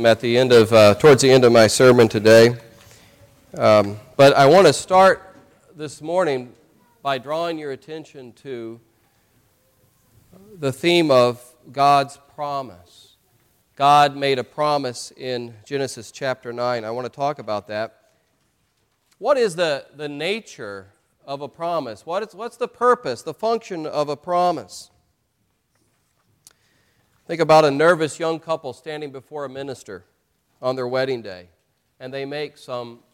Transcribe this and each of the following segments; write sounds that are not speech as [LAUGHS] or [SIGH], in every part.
I'm at the end of, uh, towards the end of my sermon today. Um, but I want to start this morning by drawing your attention to the theme of God's promise. God made a promise in Genesis chapter 9. I want to talk about that. What is the, the nature of a promise? What is, what's the purpose, the function of a promise? Think about a nervous young couple standing before a minister on their wedding day, and they make some,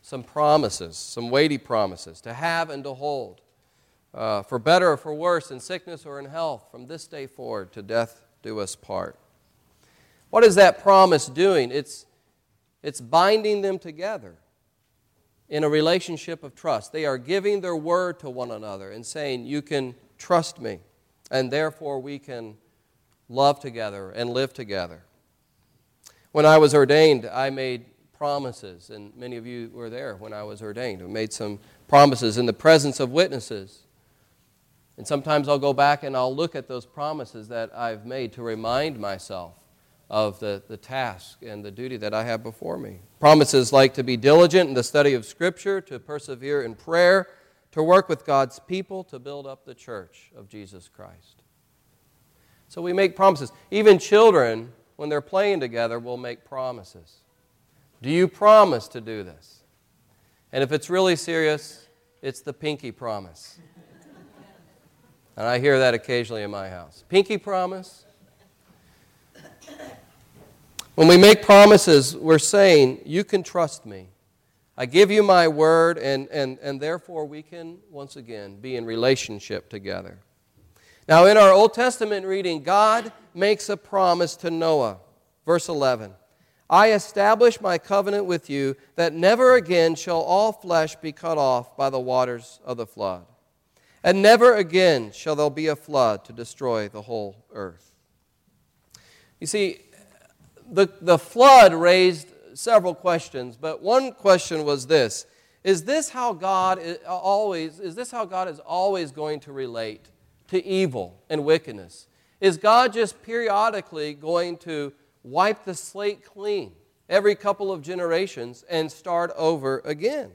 some promises, some weighty promises to have and to hold, uh, for better or for worse, in sickness or in health, from this day forward to death do us part. What is that promise doing? It's, it's binding them together in a relationship of trust. They are giving their word to one another and saying, You can trust me, and therefore we can love together and live together. When I was ordained, I made promises, and many of you were there when I was ordained. I made some promises in the presence of witnesses. And sometimes I'll go back and I'll look at those promises that I've made to remind myself of the, the task and the duty that I have before me. Promises like to be diligent in the study of Scripture, to persevere in prayer, to work with God's people, to build up the church of Jesus Christ. So we make promises. Even children, when they're playing together, will make promises. Do you promise to do this? And if it's really serious, it's the pinky promise. And I hear that occasionally in my house. Pinky promise? When we make promises, we're saying, You can trust me. I give you my word, and, and, and therefore we can, once again, be in relationship together. Now, in our Old Testament reading, God makes a promise to Noah. Verse 11 I establish my covenant with you that never again shall all flesh be cut off by the waters of the flood. And never again shall there be a flood to destroy the whole earth. You see, the, the flood raised several questions, but one question was this Is this how God is always, is this how God is always going to relate to evil and wickedness? Is God just periodically going to wipe the slate clean every couple of generations and start over again?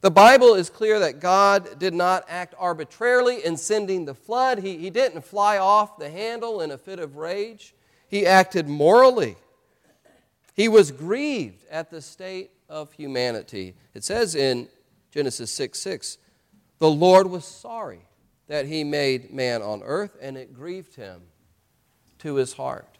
The Bible is clear that God did not act arbitrarily in sending the flood. He, he didn't fly off the handle in a fit of rage. He acted morally. He was grieved at the state of humanity. It says in Genesis 6 6, the Lord was sorry that he made man on earth, and it grieved him to his heart.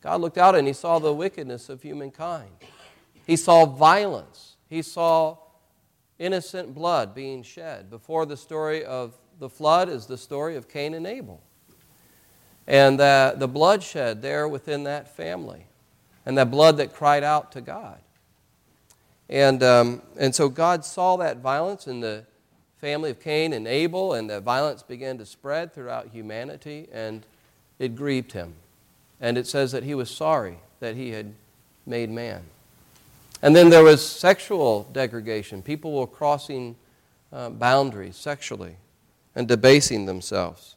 God looked out and he saw the wickedness of humankind. He saw violence. He saw innocent blood being shed. Before the story of the flood is the story of Cain and Abel. And the, the bloodshed there within that family, and that blood that cried out to God. And, um, and so God saw that violence in the family of Cain and Abel, and the violence began to spread throughout humanity, and it grieved him. And it says that he was sorry that he had made man. And then there was sexual degradation. People were crossing uh, boundaries sexually and debasing themselves.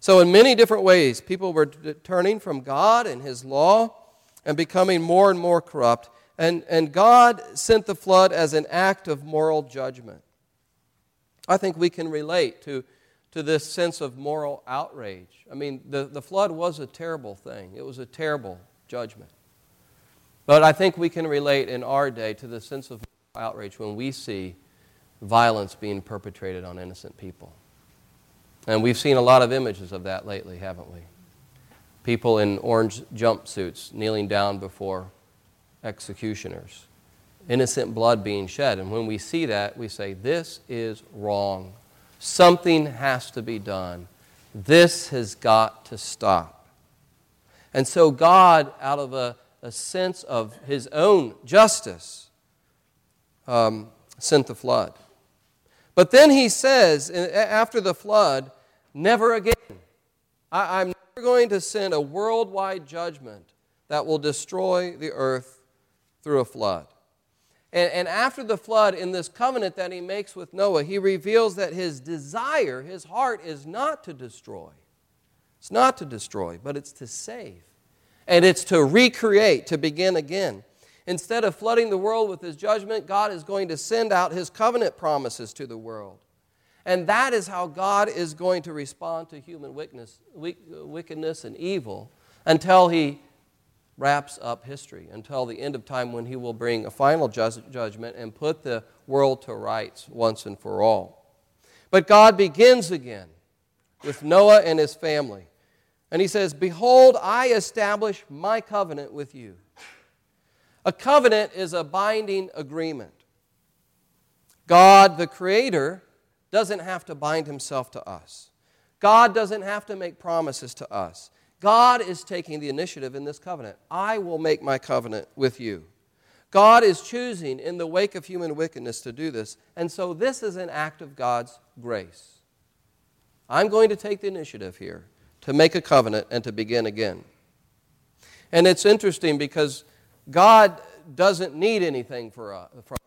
So, in many different ways, people were turning from God and His law and becoming more and more corrupt. And, and God sent the flood as an act of moral judgment. I think we can relate to, to this sense of moral outrage. I mean, the, the flood was a terrible thing, it was a terrible judgment. But I think we can relate in our day to the sense of outrage when we see violence being perpetrated on innocent people. And we've seen a lot of images of that lately, haven't we? People in orange jumpsuits kneeling down before executioners innocent blood being shed. And when we see that, we say, This is wrong. Something has to be done. This has got to stop. And so, God, out of a, a sense of his own justice, um, sent the flood. But then he says, after the flood, never again. I, I'm never going to send a worldwide judgment that will destroy the earth through a flood. And, and after the flood, in this covenant that he makes with Noah, he reveals that his desire, his heart, is not to destroy. It's not to destroy, but it's to save. And it's to recreate, to begin again. Instead of flooding the world with his judgment, God is going to send out his covenant promises to the world. And that is how God is going to respond to human wickedness, wickedness and evil until he wraps up history, until the end of time when he will bring a final judgment and put the world to rights once and for all. But God begins again with Noah and his family. And he says, Behold, I establish my covenant with you. A covenant is a binding agreement. God, the Creator, doesn't have to bind himself to us. God doesn't have to make promises to us. God is taking the initiative in this covenant. I will make my covenant with you. God is choosing in the wake of human wickedness to do this. And so this is an act of God's grace. I'm going to take the initiative here to make a covenant and to begin again. And it's interesting because God doesn't need anything for uh, us.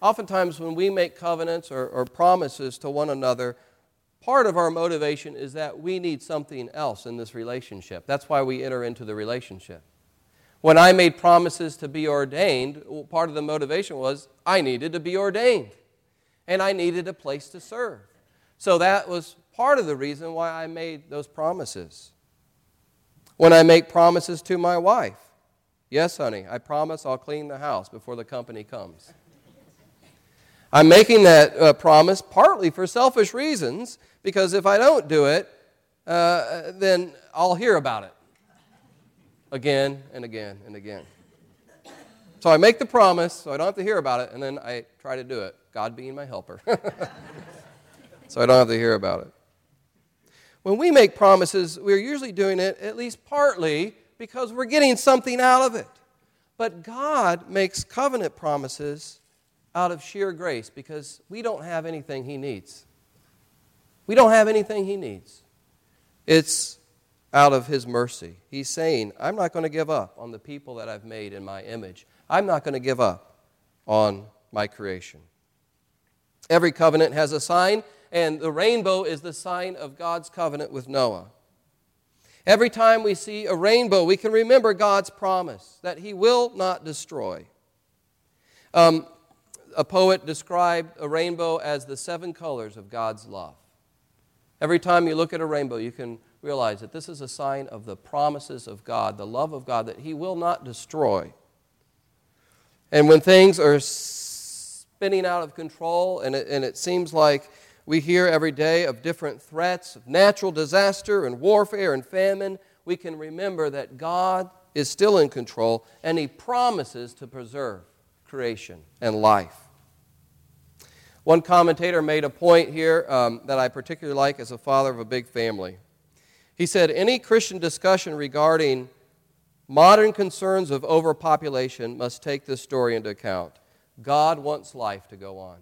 Oftentimes, when we make covenants or, or promises to one another, part of our motivation is that we need something else in this relationship. That's why we enter into the relationship. When I made promises to be ordained, part of the motivation was I needed to be ordained and I needed a place to serve. So that was part of the reason why I made those promises. When I make promises to my wife, yes, honey, I promise I'll clean the house before the company comes. I'm making that uh, promise partly for selfish reasons, because if I don't do it, uh, then I'll hear about it again and again and again. So I make the promise, so I don't have to hear about it, and then I try to do it, God being my helper. [LAUGHS] so I don't have to hear about it. When we make promises, we're usually doing it at least partly because we're getting something out of it. But God makes covenant promises out of sheer grace because we don't have anything He needs. We don't have anything He needs. It's out of His mercy. He's saying, I'm not going to give up on the people that I've made in my image. I'm not going to give up on my creation. Every covenant has a sign, and the rainbow is the sign of God's covenant with Noah. Every time we see a rainbow, we can remember God's promise that He will not destroy. Um, a poet described a rainbow as the seven colors of God's love. Every time you look at a rainbow, you can realize that this is a sign of the promises of God, the love of God, that He will not destroy. And when things are spinning out of control, and it, and it seems like we hear every day of different threats of natural disaster and warfare and famine, we can remember that God is still in control and He promises to preserve creation and life. One commentator made a point here um, that I particularly like as a father of a big family. He said, Any Christian discussion regarding modern concerns of overpopulation must take this story into account. God wants life to go on.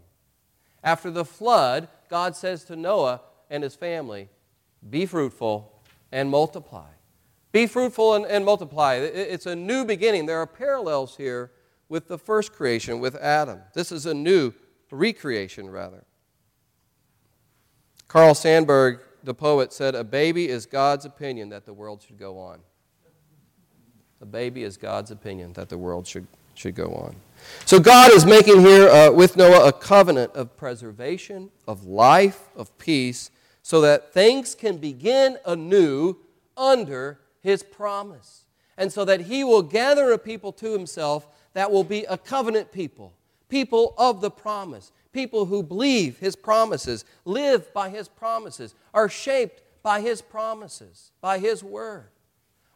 After the flood, God says to Noah and his family, Be fruitful and multiply. Be fruitful and, and multiply. It's a new beginning. There are parallels here with the first creation, with Adam. This is a new recreation, rather. Carl Sandburg, the poet, said, A baby is God's opinion that the world should go on. A baby is God's opinion that the world should, should go on. So God is making here uh, with Noah a covenant of preservation, of life, of peace, so that things can begin anew under his promise. And so that he will gather a people to himself that will be a covenant people, people of the promise, people who believe his promises, live by his promises, are shaped by his promises, by his word.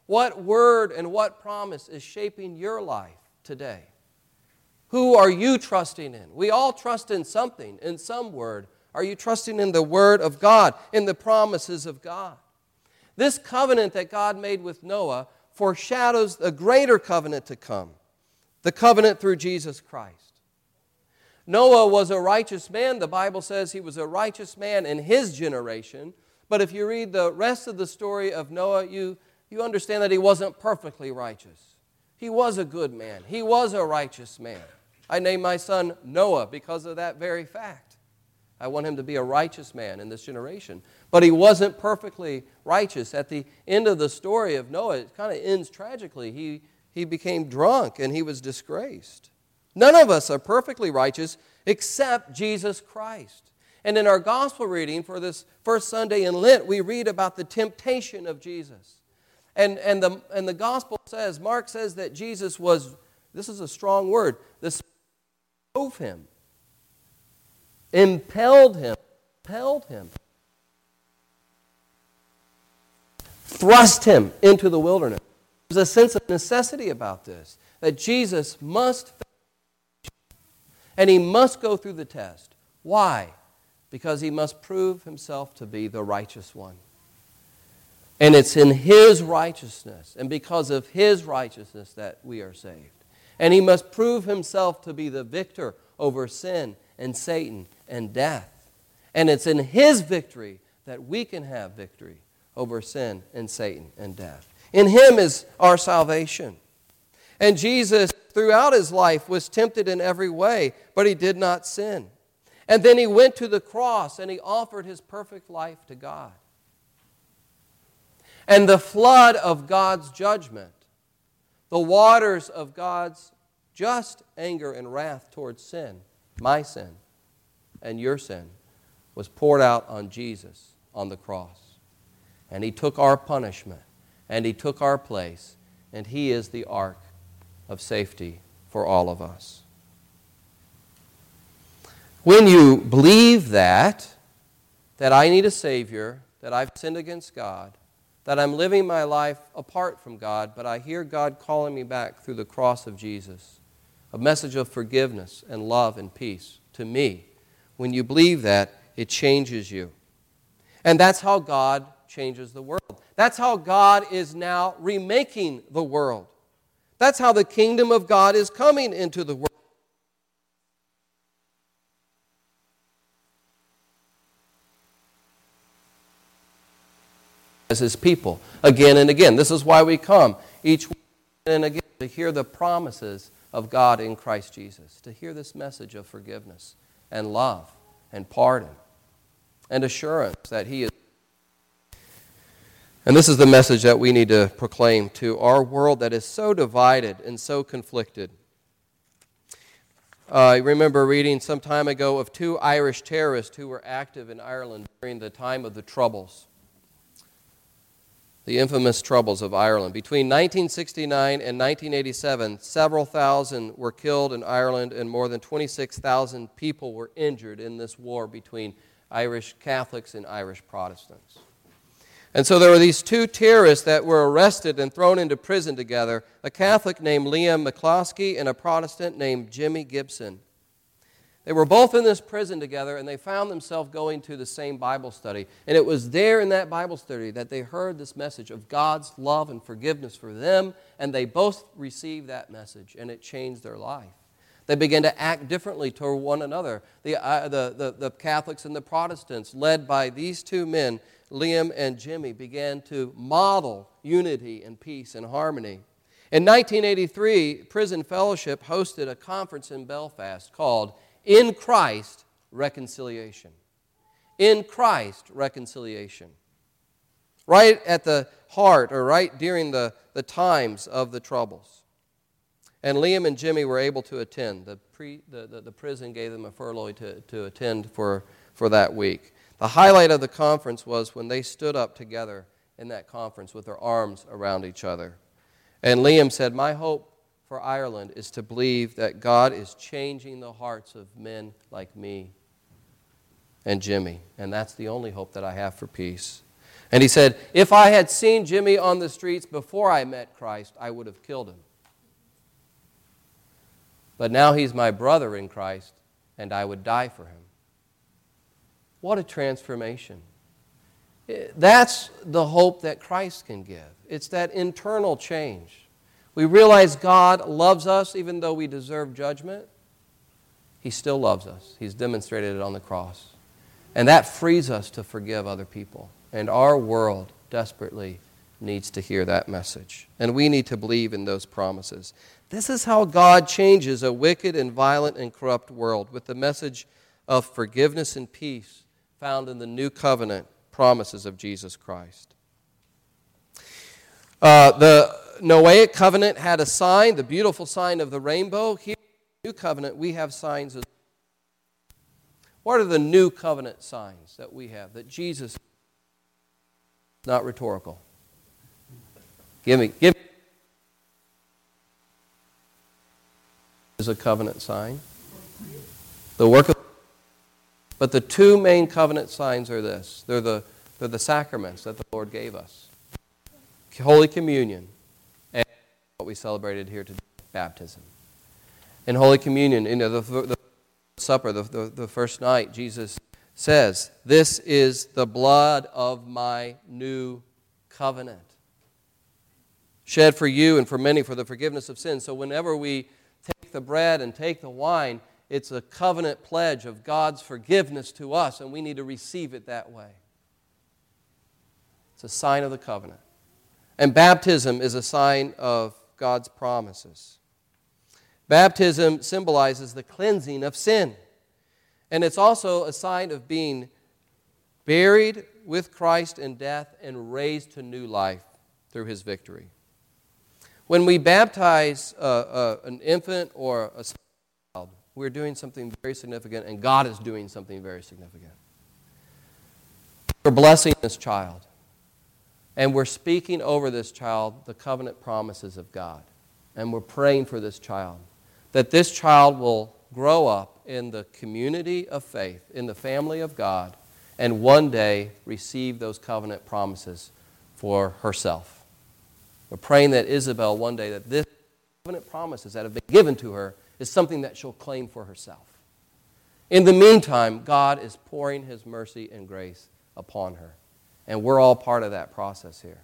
What word and what promise is shaping your life today? Who are you trusting in? We all trust in something, in some word. Are you trusting in the word of God, in the promises of God? This covenant that God made with Noah foreshadows a greater covenant to come the covenant through Jesus Christ. Noah was a righteous man. The Bible says he was a righteous man in his generation. But if you read the rest of the story of Noah, you, you understand that he wasn't perfectly righteous. He was a good man, he was a righteous man. I named my son Noah because of that very fact. I want him to be a righteous man in this generation. But he wasn't perfectly righteous. At the end of the story of Noah, it kind of ends tragically. He, he became drunk and he was disgraced. None of us are perfectly righteous except Jesus Christ. And in our gospel reading for this first Sunday in Lent, we read about the temptation of Jesus. And, and, the, and the gospel says, Mark says that Jesus was, this is a strong word, this drove him, impelled him, impelled him, thrust him into the wilderness. There's a sense of necessity about this, that Jesus must, and he must go through the test. Why? because he must prove himself to be the righteous one. And it's in his righteousness and because of his righteousness that we are saved. And he must prove himself to be the victor over sin and Satan and death. And it's in his victory that we can have victory over sin and Satan and death. In him is our salvation. And Jesus, throughout his life, was tempted in every way, but he did not sin. And then he went to the cross and he offered his perfect life to God. And the flood of God's judgment, the waters of God's just anger and wrath towards sin, my sin and your sin, was poured out on Jesus on the cross. And he took our punishment and he took our place, and he is the ark of safety for all of us. When you believe that, that I need a Savior, that I've sinned against God, that I'm living my life apart from God, but I hear God calling me back through the cross of Jesus, a message of forgiveness and love and peace to me. When you believe that, it changes you. And that's how God changes the world. That's how God is now remaking the world. That's how the kingdom of God is coming into the world. as his people again and again. This is why we come each week and again to hear the promises of God in Christ Jesus, to hear this message of forgiveness and love and pardon and assurance that he is. And this is the message that we need to proclaim to our world that is so divided and so conflicted. Uh, I remember reading some time ago of two Irish terrorists who were active in Ireland during the time of the Troubles the infamous troubles of Ireland. Between 1969 and 1987, several thousand were killed in Ireland, and more than 26,000 people were injured in this war between Irish Catholics and Irish Protestants. And so there were these two terrorists that were arrested and thrown into prison together a Catholic named Liam McCloskey and a Protestant named Jimmy Gibson. They were both in this prison together and they found themselves going to the same Bible study. And it was there in that Bible study that they heard this message of God's love and forgiveness for them, and they both received that message and it changed their life. They began to act differently toward one another. The, uh, the, the, the Catholics and the Protestants, led by these two men, Liam and Jimmy, began to model unity and peace and harmony. In 1983, Prison Fellowship hosted a conference in Belfast called in Christ, reconciliation. In Christ, reconciliation. Right at the heart, or right during the, the times of the troubles. And Liam and Jimmy were able to attend. The, pre, the, the, the prison gave them a furlough to, to attend for, for that week. The highlight of the conference was when they stood up together in that conference with their arms around each other. And Liam said, My hope for Ireland is to believe that God is changing the hearts of men like me and Jimmy. And that's the only hope that I have for peace. And he said, If I had seen Jimmy on the streets before I met Christ, I would have killed him. But now he's my brother in Christ, and I would die for him. What a transformation. Eh, that's the hope that Christ can give. It's that internal change. We realize God loves us even though we deserve judgment. He still loves us. He's demonstrated it on the cross. And that frees us to forgive other people. And our world desperately needs to hear that message. And we need to believe in those promises. This is how God changes a wicked and violent and corrupt world with the message of forgiveness and peace found in the new covenant promises of Jesus Christ. Uh, the Noahic covenant had a sign, the beautiful sign of the rainbow. Here, in the new covenant, we have signs of. What are the new covenant signs that we have that Jesus not rhetorical? Give me, give me. Is a covenant sign. The work of but the two main covenant signs are this. They're the, they're the sacraments that the Lord gave us. Holy Communion and what we celebrated here today, baptism. In Holy Communion, you know, the, the supper, the, the, the first night, Jesus says, This is the blood of my new covenant shed for you and for many for the forgiveness of sins. So whenever we take the bread and take the wine, it's a covenant pledge of God's forgiveness to us, and we need to receive it that way. It's a sign of the covenant. And baptism is a sign of God's promises. Baptism symbolizes the cleansing of sin. And it's also a sign of being buried with Christ in death and raised to new life through his victory. When we baptize an infant or a child, we're doing something very significant, and God is doing something very significant. We're blessing this child, and we're speaking over this child the covenant promises of God. And we're praying for this child that this child will grow up in the community of faith, in the family of God, and one day receive those covenant promises for herself. We're praying that Isabel one day, that this covenant promises that have been given to her is something that she'll claim for herself. In the meantime, God is pouring His mercy and grace upon her. And we're all part of that process here.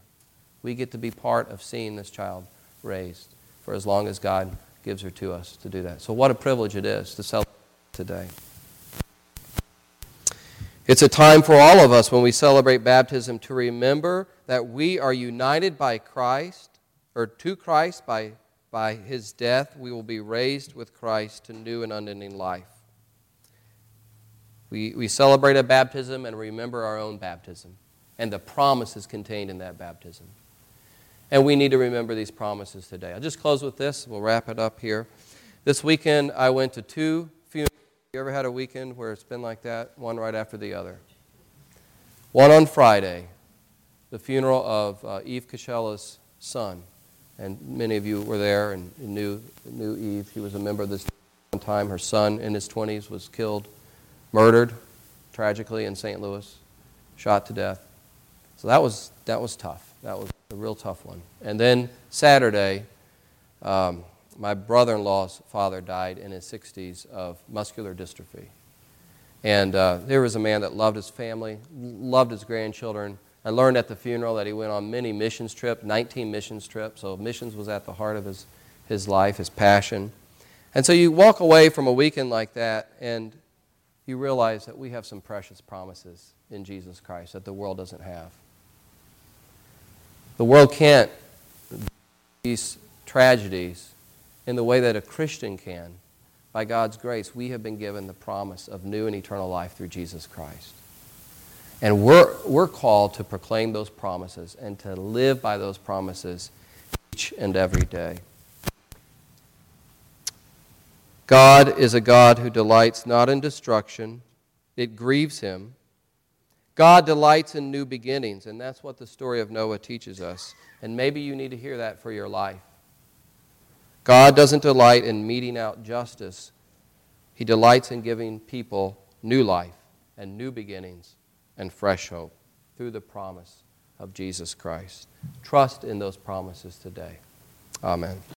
We get to be part of seeing this child raised for as long as God gives her to us to do that. So, what a privilege it is to celebrate today. It's a time for all of us when we celebrate baptism to remember that we are united by Christ, or to Christ by, by his death. We will be raised with Christ to new and unending life. We, we celebrate a baptism and remember our own baptism and the promises contained in that baptism. And we need to remember these promises today. I'll just close with this. We'll wrap it up here. This weekend, I went to two funerals. you ever had a weekend where it's been like that, one right after the other? One on Friday, the funeral of uh, Eve Cachella's son. And many of you were there and knew, knew Eve. He was a member of this one time. Her son, in his 20s, was killed, murdered tragically in St. Louis, shot to death. So that was, that was tough. That was a real tough one. And then Saturday, um, my brother in law's father died in his 60s of muscular dystrophy. And uh, there was a man that loved his family, loved his grandchildren. I learned at the funeral that he went on many missions trips, 19 missions trips. So missions was at the heart of his, his life, his passion. And so you walk away from a weekend like that and you realize that we have some precious promises in Jesus Christ that the world doesn't have. The world can't these tragedies in the way that a Christian can. By God's grace, we have been given the promise of new and eternal life through Jesus Christ. And we're, we're called to proclaim those promises and to live by those promises each and every day. God is a God who delights not in destruction, it grieves him. God delights in new beginnings, and that's what the story of Noah teaches us. And maybe you need to hear that for your life. God doesn't delight in meting out justice, He delights in giving people new life and new beginnings and fresh hope through the promise of Jesus Christ. Trust in those promises today. Amen.